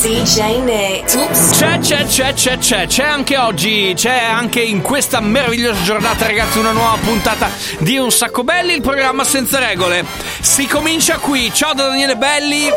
DJ Nick. C'è, c'è, c'è, c'è, c'è, c'è anche oggi, c'è anche in questa meravigliosa giornata, ragazzi, una nuova puntata di Un Sacco Belli, il programma senza regole. Si comincia qui. Ciao da Daniele Belli.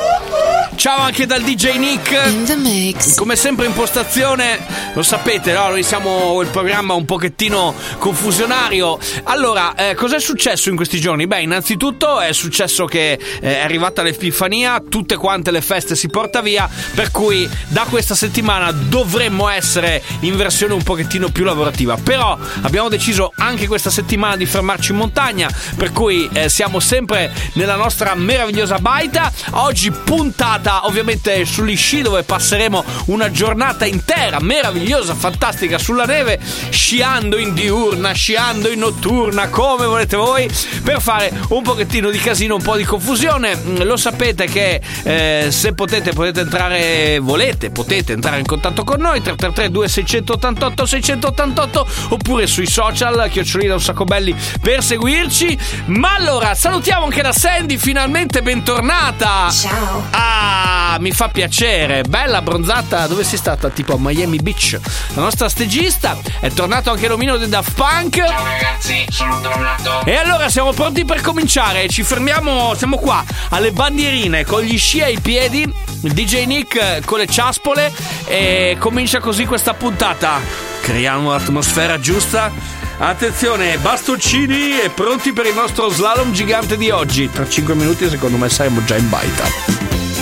Ciao anche dal DJ Nick. In the mix. Come sempre impostazione, lo sapete, no? Noi siamo il programma un pochettino confusionario. Allora, eh, cos'è successo in questi giorni? Beh, innanzitutto è successo che eh, è arrivata l'Epifania, tutte quante le feste si porta via, per cui da questa settimana dovremmo essere in versione un pochettino più lavorativa. Però abbiamo deciso anche questa settimana di fermarci in montagna, per cui eh, siamo sempre nella nostra meravigliosa baita. Oggi puntata ovviamente sugli sci dove passeremo una giornata intera, meravigliosa, fantastica sulla neve, sciando in diurna, sciando in notturna, come volete voi, per fare un pochettino di casino, un po' di confusione. Mm, Lo sapete che eh, se potete potete entrare, volete, potete entrare in contatto con noi 333 2688 688 oppure sui social, chiocciolina un sacco belli per seguirci. Ma allora, salutiamo anche la Sandy, finalmente bentornata. Ciao. Ah, mi fa piacere. Bella bronzata. Dove sei stata? Tipo a Miami Beach. La nostra stagista. È tornato anche l'omino del Daft Punk. Ciao ragazzi, sono tornato. E allora siamo pronti per cominciare. Ci fermiamo. Siamo qua alle bandierine con gli sci ai piedi. Il DJ Nick eh, con le ciaspole. E comincia così questa puntata. Creiamo l'atmosfera giusta. Attenzione, bastoncini e pronti per il nostro slalom gigante di oggi. Tra 5 minuti, secondo me, saremo già in baita.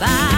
Bye.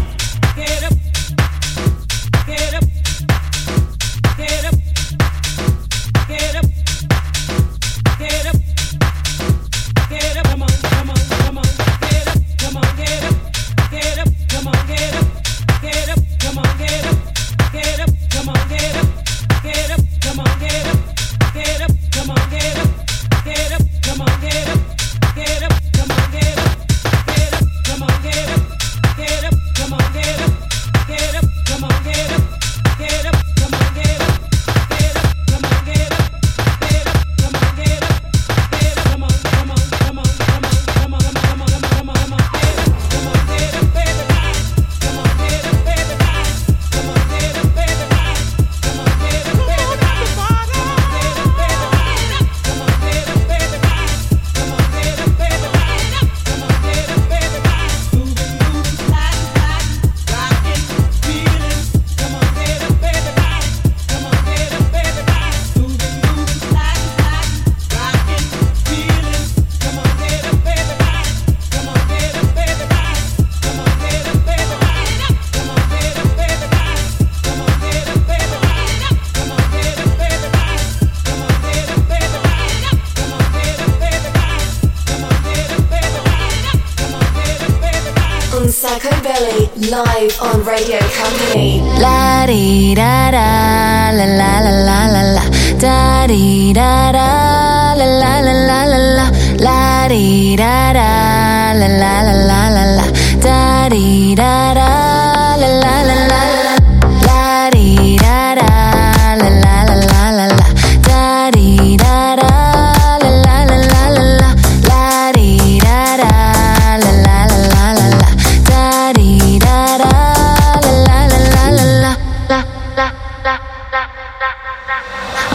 Live on Radio Company. La di da da la la la la la la da di da da la la la la la la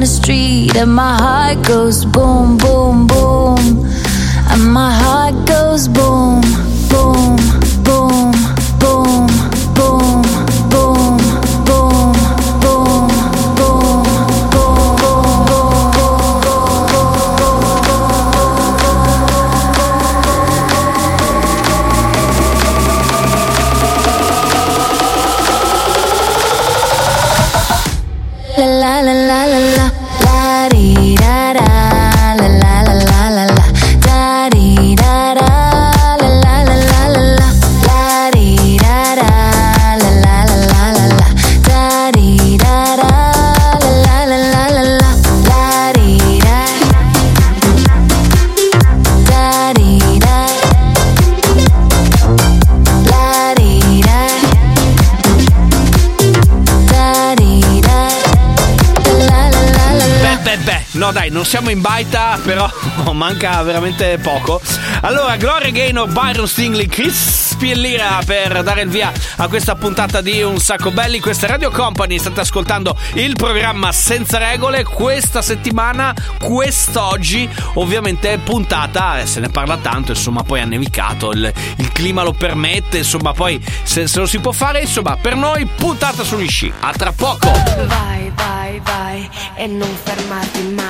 Down the street and my heart goes boom, boom, boom. No dai, non siamo in baita, però manca veramente poco. Allora, Gloria Gaynor, Byron Stingley, Chris Piellira per dare il via a questa puntata di Un Sacco Belli. Questa Radio Company, state ascoltando il programma Senza Regole. Questa settimana, quest'oggi, ovviamente puntata, eh, se ne parla tanto, insomma, poi ha nevicato, il, il clima lo permette, insomma, poi se, se lo si può fare, insomma, per noi puntata sugli sci. A tra poco! Vai, vai, vai e non fermarti mai.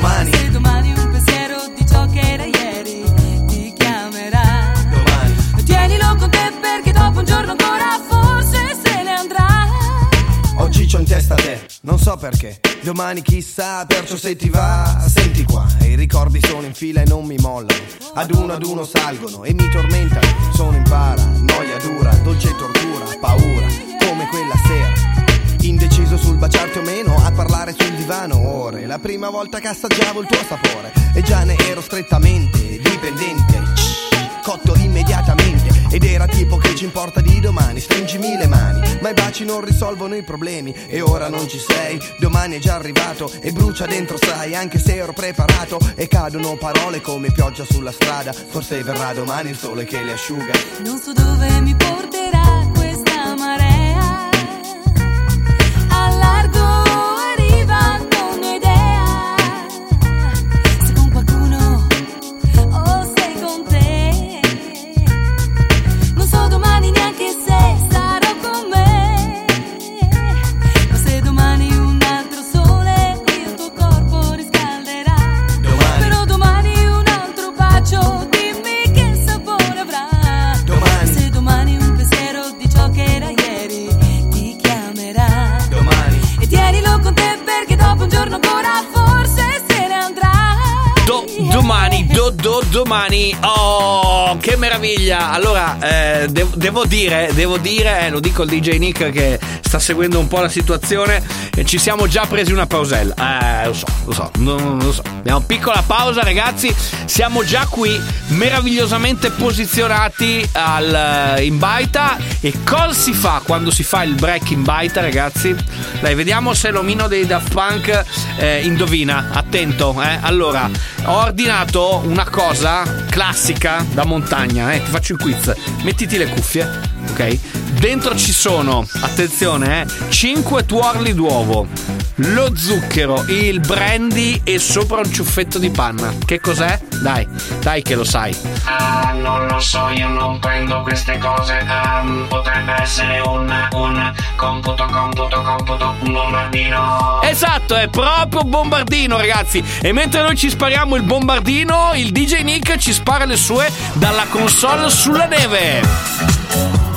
Domani. Se domani un pensiero di ciò che era ieri Ti chiamerà Domani. Tienilo con te perché dopo un giorno ancora Forse se ne andrà Oggi c'ho in testa te, non so perché. Domani chissà, perciò se ti va, senti qua. E i ricordi sono in fila e non mi mollano. Ad uno ad uno salgono e mi tormentano. La prima volta che assaggiavo il tuo sapore, e già ne ero strettamente dipendente. Cotto immediatamente ed era tipo che ci importa di domani Stringimi le mani. Ma i baci non risolvono i problemi E ora non ci sei, domani è già arrivato E brucia dentro sai anche se ero preparato. E cadono parole come pioggia sulla strada Forse verrà domani il sole che le asciuga. Non so dove mi porterà Oh, che meraviglia! Allora, eh, devo, devo dire, devo dire, eh, lo dico al DJ Nick che sta seguendo un po' la situazione. E ci siamo già presi una pausella. Eh, lo so, lo so, no, no, lo so. Abbiamo piccola pausa, ragazzi. Siamo già qui, meravigliosamente posizionati al, in baita. E cosa si fa quando si fa il break in baita, ragazzi? Dai, vediamo se l'omino dei Daft Punk eh, indovina. Attento, eh. Allora, ho ordinato una cosa classica da montagna, eh. Ti faccio il quiz. Mettiti le cuffie, ok? Dentro ci sono, attenzione, eh, 5 tuorli d'uovo, lo zucchero, il brandy e sopra un ciuffetto di panna. Che cos'è? Dai, dai che lo sai. Ah, non lo so, io non prendo queste cose. Ah, potrebbe essere un, un computo, computo, computo, un bombardino. Esatto, è proprio bombardino, ragazzi. E mentre noi ci spariamo il bombardino, il DJ Nick ci spara le sue dalla console sulla neve.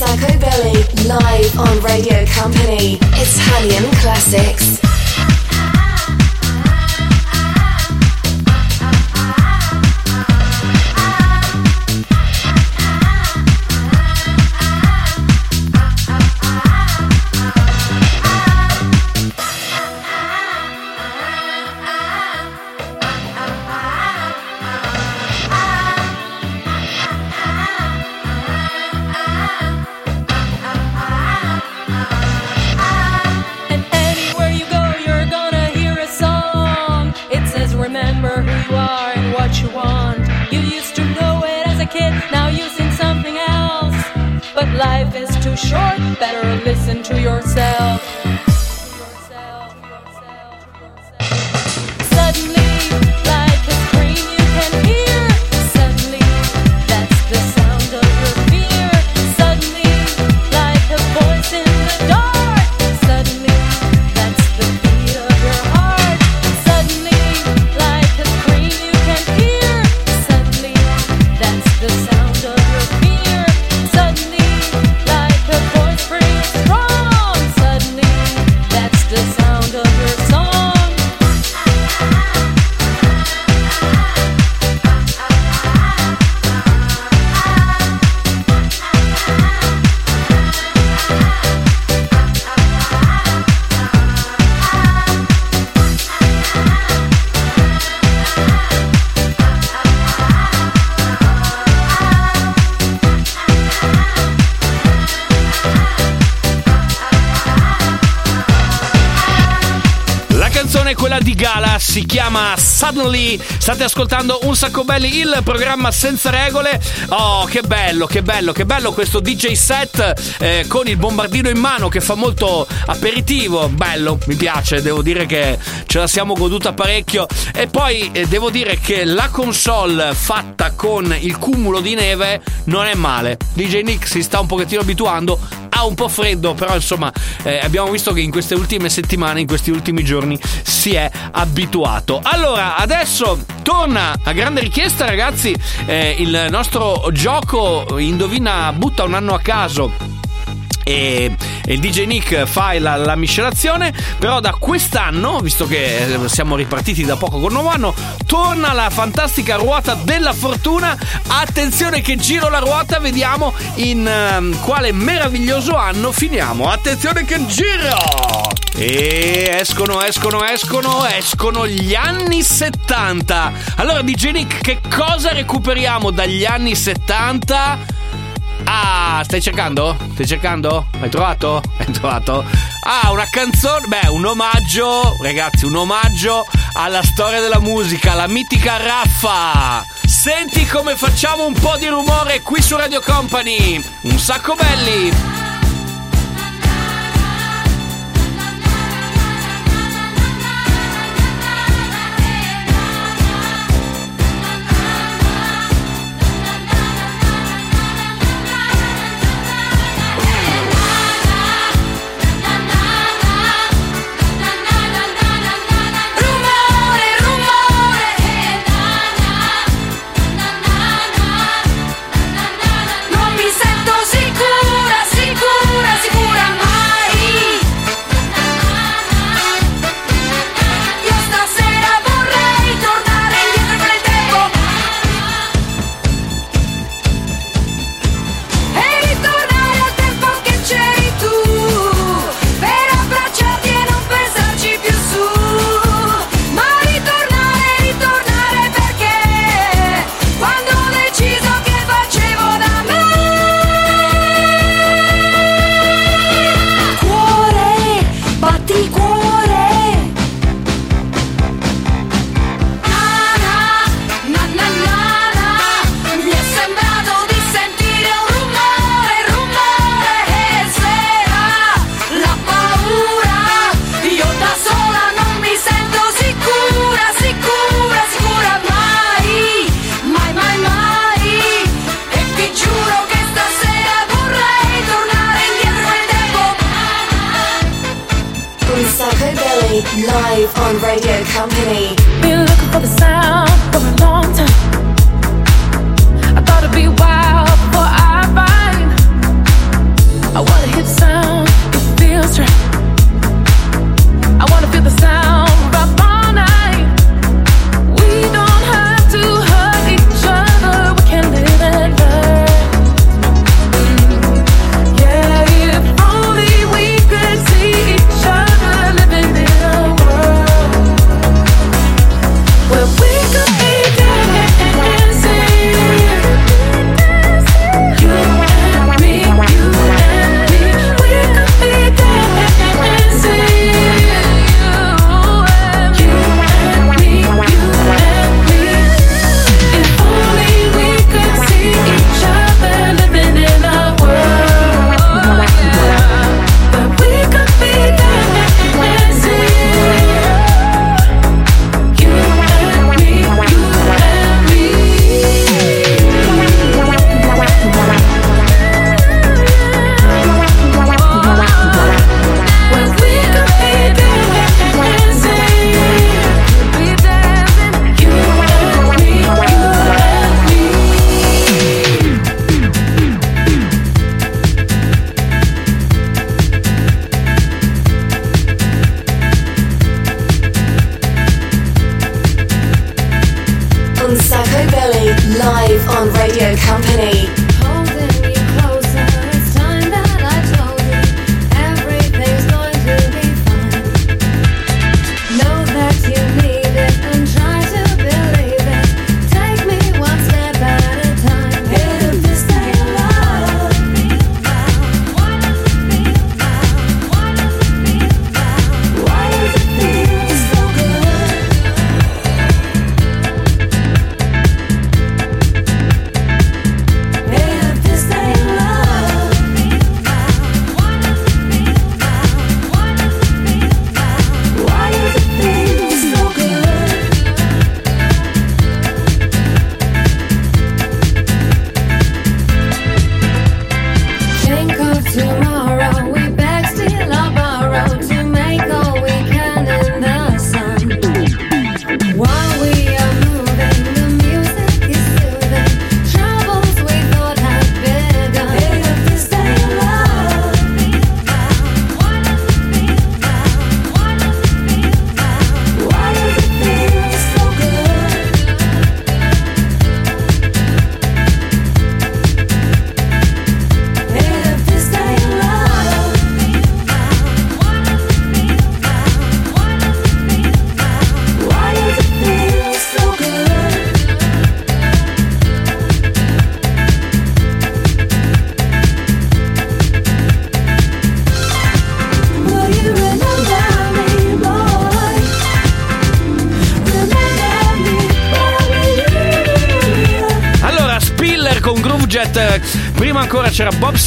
Sacco Belly, live on Radio Company. Italian classics. Suddenly. State ascoltando un sacco belli, il programma senza regole. Oh, che bello, che bello, che bello questo DJ set eh, con il bombardino in mano che fa molto aperitivo. Bello, mi piace, devo dire che ce la siamo goduta parecchio. E poi eh, devo dire che la console fatta con il cumulo di neve non è male. DJ Nick si sta un pochettino abituando ha un po' freddo, però insomma eh, abbiamo visto che in queste ultime settimane, in questi ultimi giorni si è abituato. Allora, adesso torna a grande richiesta ragazzi eh, il nostro gioco Indovina butta un anno a caso e, il DJ Nick fa la, la miscelazione però da quest'anno visto che eh, siamo ripartiti da poco con nuovo anno torna la fantastica ruota della fortuna. Attenzione che giro la ruota vediamo in ehm, quale meraviglioso anno finiamo. Attenzione che giro! E escono escono escono escono gli anni 70 allora DJ Nick che cosa recuperiamo dagli anni 70 Ah, stai cercando? Stai cercando? Hai trovato? Hai trovato? Ah, una canzone, beh, un omaggio, ragazzi, un omaggio alla storia della musica, la mitica Raffa. Senti come facciamo un po' di rumore qui su Radio Company. Un sacco belli.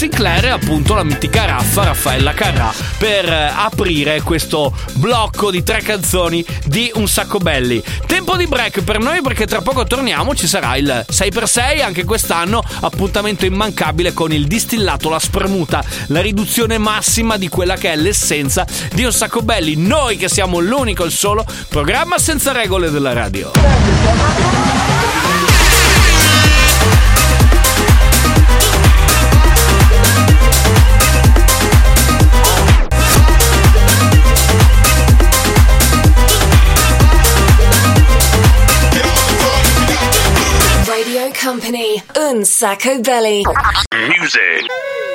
Sinclair e appunto la mitica Raffa, Raffaella Carrà, per eh, aprire questo blocco di tre canzoni di Un sacco belli. Tempo di break per noi perché tra poco torniamo, ci sarà il 6x6, anche quest'anno appuntamento immancabile con il distillato, la spremuta, la riduzione massima di quella che è l'essenza di Un sacco belli. Noi che siamo l'unico e il solo programma senza regole della radio. Radio Un Sacco Belly. Music.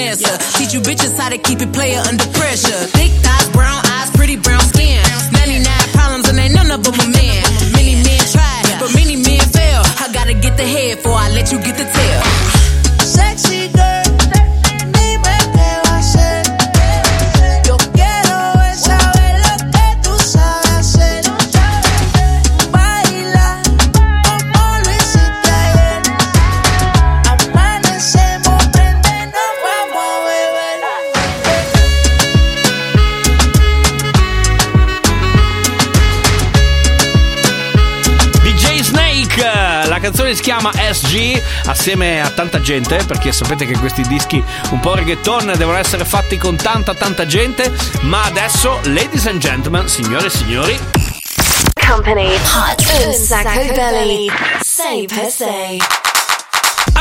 Teach you bitches how to keep it player under pressure. Si chiama SG assieme a tanta gente perché sapete che questi dischi un po' reggaeton devono essere fatti con tanta tanta gente ma adesso ladies and gentlemen signore e signori Company, Hot Un Sacco Belly. Say per se.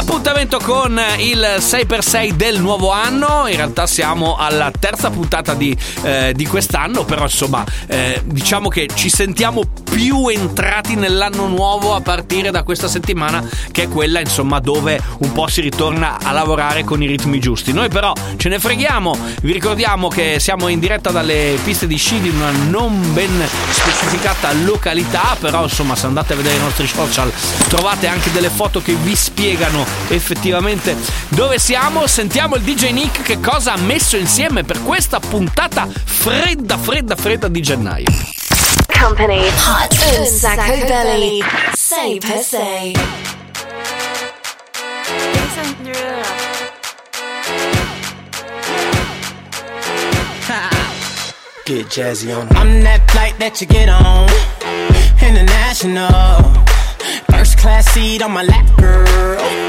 Appuntamento con il 6x6 del nuovo anno, in realtà siamo alla terza puntata di, eh, di quest'anno, però insomma eh, diciamo che ci sentiamo più entrati nell'anno nuovo a partire da questa settimana che è quella insomma dove un po' si ritorna a lavorare con i ritmi giusti. Noi però ce ne freghiamo, vi ricordiamo che siamo in diretta dalle piste di sci di una non ben specificata località, però insomma se andate a vedere i nostri social trovate anche delle foto che vi spiegano effettivamente dove siamo. Sentiamo il DJ Nick che cosa ha messo insieme per questa puntata fredda, fredda, fredda di gennaio. Company, Hot Un Sacco Belly. Say per se. Get jazzy on. I'm that flight that you get on. International. First class seat on my lap, girl.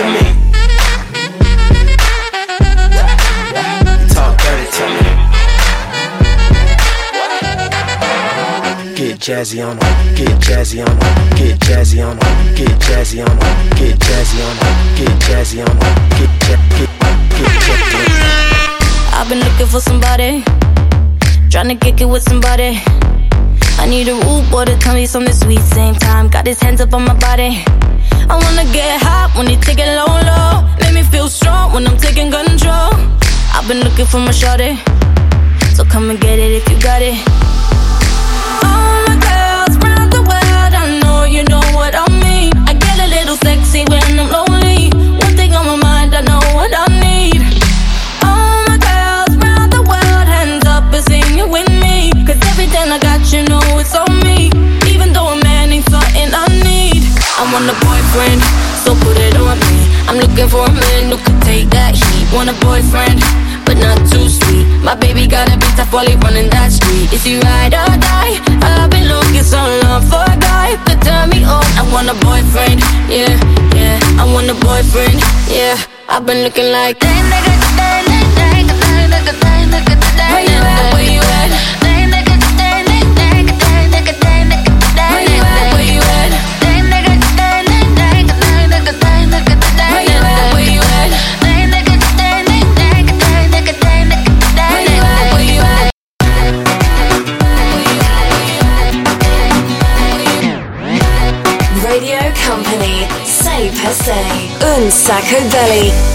to me. Talk dirty to me. Get jazzy on her, get jazzy on her, get jazzy on her, get jazzy on her, get jazzy on her, get jazzy on her, get jazzy get, get, get, get, I've been looking for somebody, trying to kick it with somebody. I need a rude boy to tell me something sweet. Same time, got his hands up on my body. I wanna get hot when he take it low, low. Make me feel strong when I'm taking control. I've been looking for my shorty, so come and get it if you got it. All my girls round the world, I know you know what I mean. I get a little sexy when I'm lonely. I want a boyfriend, so put it on me. I'm looking for a man who can take that heat. Want a boyfriend, but not too sweet. My baby gotta be tough while running that street. Is he ride or die? I've been looking so long for a guy could turn me on. I want a boyfriend, yeah, yeah. I want a boyfriend, yeah. I've been looking like. Where you sacco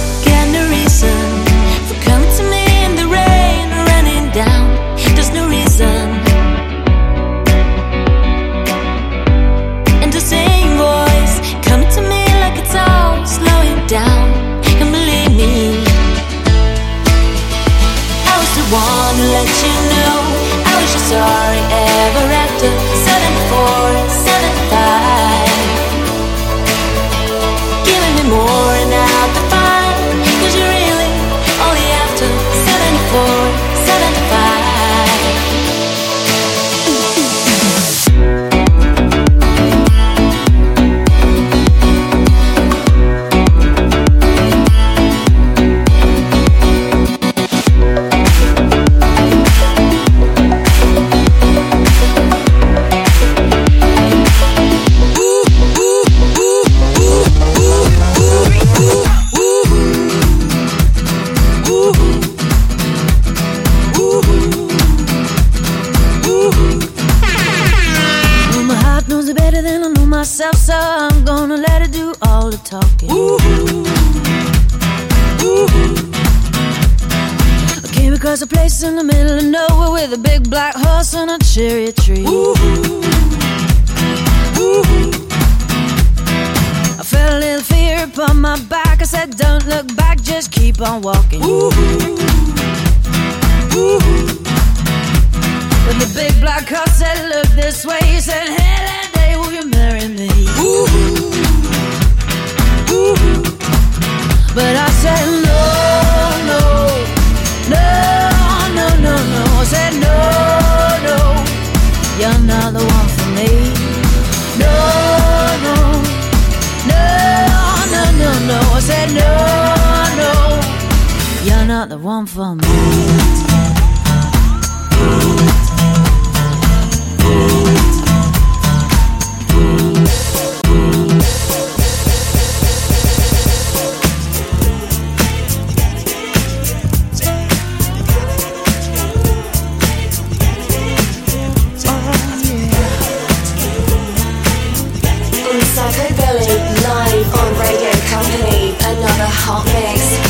all the talking. I came across a place in the middle of nowhere with a big black horse and a cherry tree. Ooh. Ooh. I felt a little fear upon my back. I said, Don't look back, just keep on walking. Ooh. Ooh. When the big black horse said, Look this way, he said, Hey, that will you marry me? But I said, No, no, no, no, no, no. I said, No, no, you're not the one for me. No, no, no, no, no, no. I said, No, no, you're not the one for me.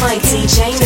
By DJ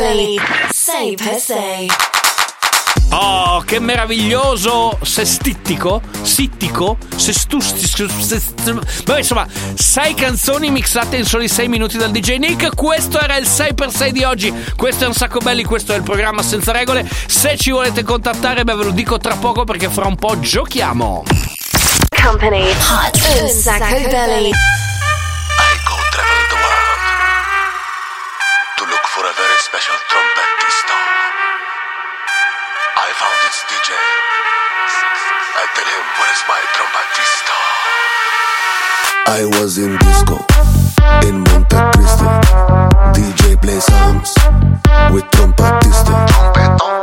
Belly, sei per sei. Oh, che meraviglioso sestittico, sittico, sestustico. Vabbè, insomma, sei canzoni mixate in soli sei minuti dal DJ Nick. Questo era il 6x6 di oggi. Questo è un sacco belli, questo è il programma senza regole. Se ci volete contattare, beh, ve lo dico tra poco perché fra un po' giochiamo. Company Hot un sacco belli. My trompetista? I was in disco in Monte Cristo. DJ play songs with trompetista.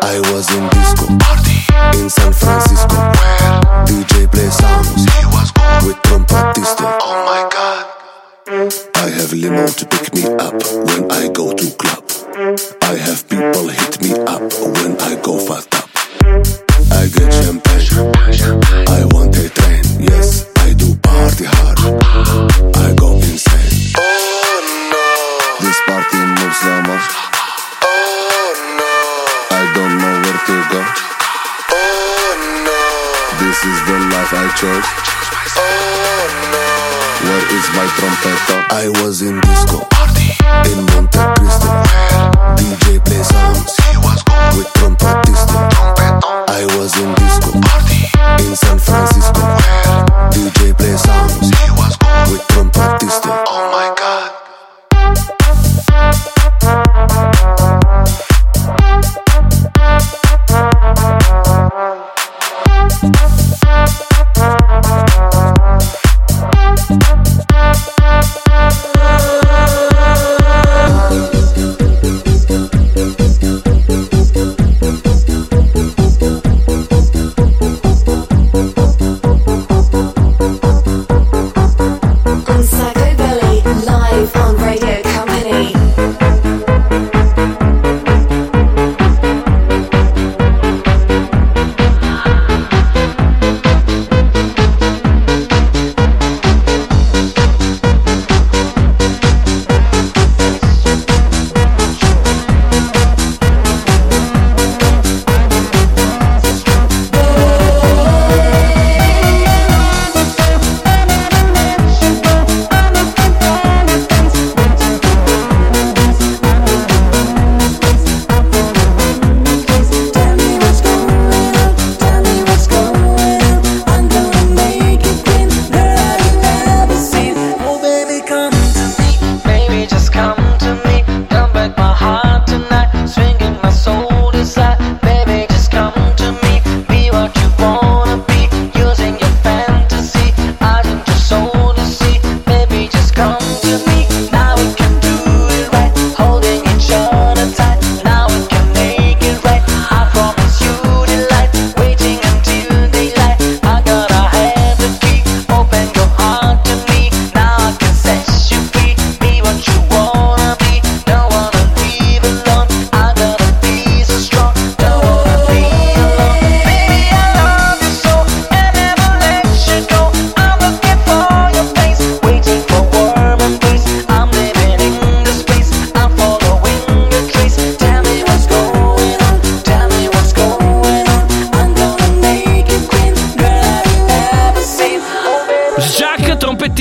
I was in disco party in San Francisco. Where?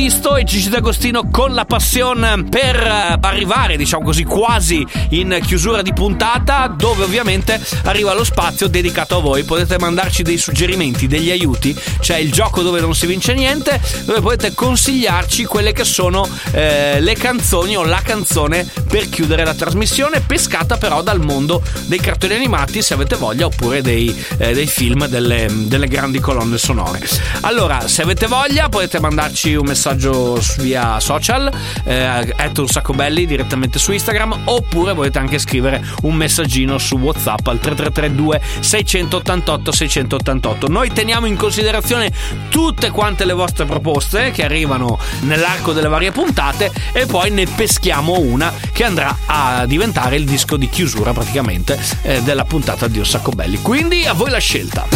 Trompettisto e Gigi D'Agostino con la passion per eh, arrivare, diciamo così, quasi in chiusura di puntata, dove ovviamente arriva lo spazio dedicato a voi. Potete mandarci dei suggerimenti, degli aiuti. C'è il gioco dove non si vince niente, dove potete consigliarci quelle che sono eh, le canzoni o la canzone per chiudere la trasmissione, pescata però dal mondo dei cartoni animati, se avete voglia, oppure dei, eh, dei film, delle, delle grandi colonne sonore. Allora, se avete voglia, potete mandarci un messaggio su- via social, eh, un sacco belli direttamente su Instagram, oppure potete anche scrivere un messaggino su WhatsApp al 3332 688 688. Noi teniamo in considerazione tutte quante le vostre proposte che arrivano nell'arco delle varie puntate e poi ne peschiamo una che andrà a diventare il disco di chiusura praticamente eh, della puntata di Un sacco belli. Quindi a voi la scelta.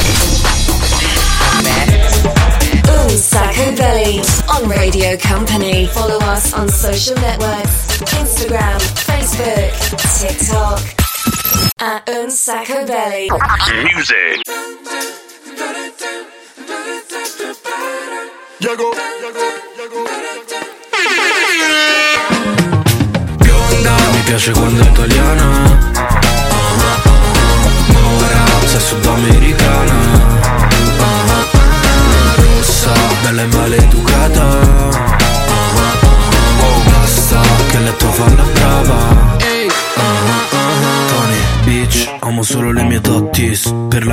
Un Sacco Belly on Radio Company. Follow us on social networks Instagram, Facebook, TikTok. At Un Sacco Belly. Music. Bionda, mi piace quando è italiana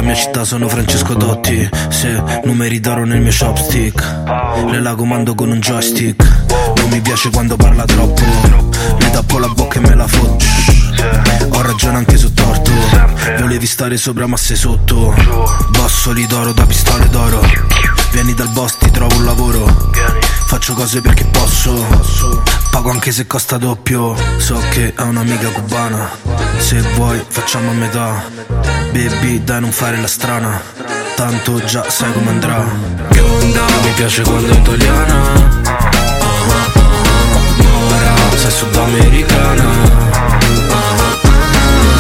la mia città sono Francesco Dotti. Se numeri d'oro nel mio chopstick Le la comando con un joystick. Non mi piace quando parla troppo. Le tappo la bocca e me la fotto. Ho ragione anche su torto. Volevi stare sopra ma sei sotto. Bossoli d'oro da pistole d'oro. Vieni dal boss ti trovo un lavoro. Faccio cose perché posso. Pago anche se costa doppio. So che ha un'amica cubana. Se vuoi facciamo a metà Baby dai non fare la strana Tanto già sai come andrà. Bionda Mi piace quando è italiana. Mora Sei sudamericana.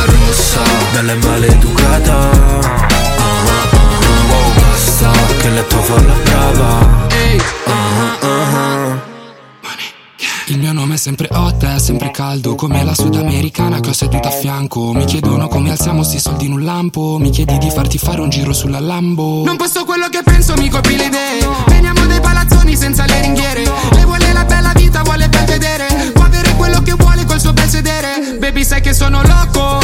Rossa Bella e maleducata. Basta che letto fa la brava Il mio nome è sempre hot, è sempre caldo Come la sudamericana che ho seduta a fianco. Mi chiedono come alziamo sti soldi in un lampo. Mi chiedi di farti fare un giro sulla Lambo. Non posso quello che penso, mi copi le idee. Veniamo dai palazzoni senza le ringhiere. Lei vuole la bella vita, vuole ben vedere. Può avere quello che vuole col suo bel sedere. Baby sai che sono loco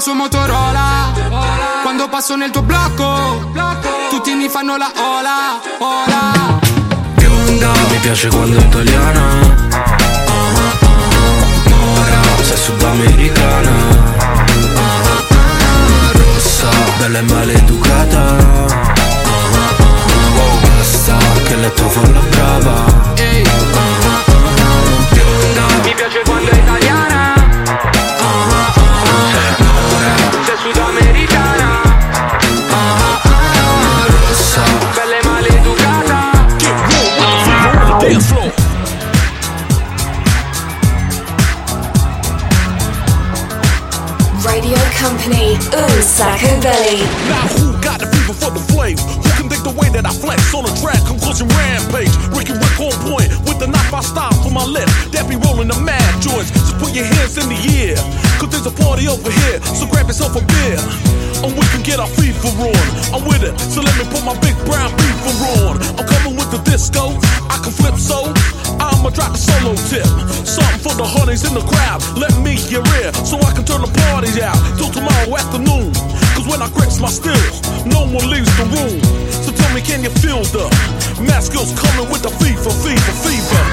Suo Motorola. Quando passo nel tuo blocco Tutti mi fanno la ola Ola. Bionda Mi piace quando è italiana. Mora Sei sudamericana. Rossa Bella e maleducata. Basta che letto fa la brava. Bionda Mi piace quando è italiana Radio Company. Sacco Belly. Now who got the fever for the flame? Who can think the way that I flex on the track? Conclusion rampage. Ricky Rick on point with the knife I style for my left. That be rolling the mad joints. Just put your hands in the air. Cause there's a party over here. So grab yourself a beer. And we can get our fever on. I'm with it. So let me put my big brown beaver on. I'm coming with the disco. I can flip so. I'ma drop a solo tip. Something for the honeys in the crowd. Let me your ear so I can turn the party out till tomorrow afternoon. Cause when I grips my stills, no one leaves the room. So tell me, can you feel the mass skills coming with the fever, fever, fever?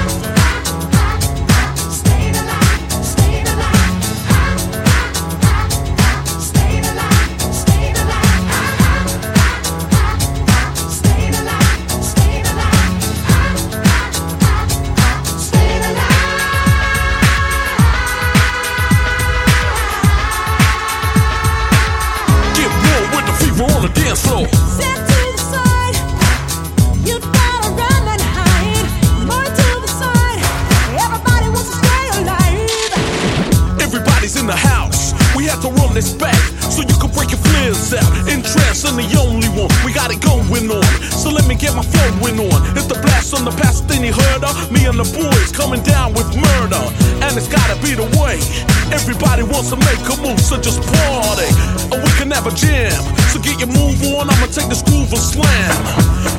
To make a move, so just party. Or we can have a jam. So get your move on, I'ma take this groove and slam.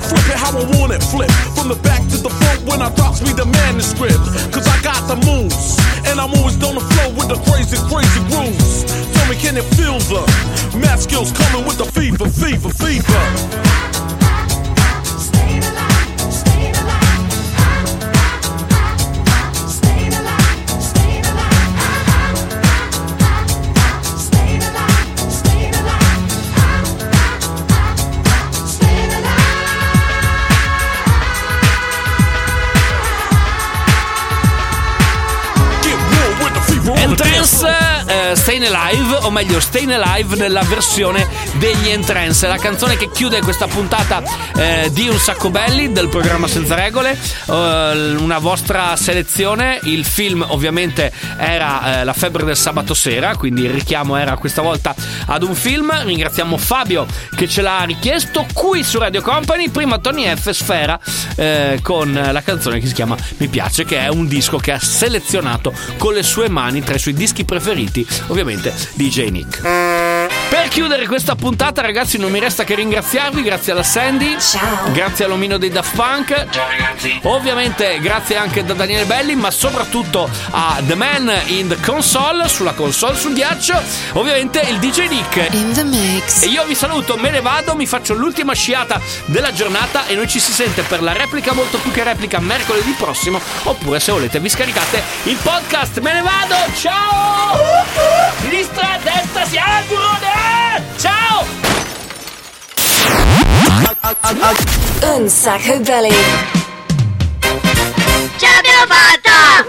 Flip it how I want it, flip. From the back to the front when I drops me the manuscript. Cause I got the moves. And I'm always on the flow with the crazy, crazy grooves. Tell me, can it feel the math skills coming with the fever, fever, fever? Stayin' Alive, o meglio Stayin' Alive nella versione degli Entrance, la canzone che chiude questa puntata eh, di Un Sacco Belli del programma Senza Regole, Eh, una vostra selezione, il film ovviamente era eh, La febbre del sabato sera, quindi il richiamo era questa volta ad un film, ringraziamo Fabio che ce l'ha richiesto qui su Radio Company, prima Tony F Sfera eh, con la canzone che si chiama Mi piace, che è un disco che ha selezionato con le sue mani tra i suoi dischi preferiti, ovviamente DJ Nick. Per chiudere questa puntata, ragazzi, non mi resta che ringraziarvi. Grazie alla Sandy. Ciao. Grazie all'omino dei Daft Punk. Ciao ragazzi. Ovviamente grazie anche da Daniele Belli, ma soprattutto a The Man in the Console, sulla console sul ghiaccio. Ovviamente il DJ Nick. In the mix. E io vi saluto, me ne vado, mi faccio l'ultima sciata della giornata e noi ci si sente per la replica molto più che replica mercoledì prossimo. Oppure se volete vi scaricate il podcast. Me ne vado, ciao! Sinistra, destra, siamo! Ciao! Un sacco belly. Ciao, l'abbiamo fatta!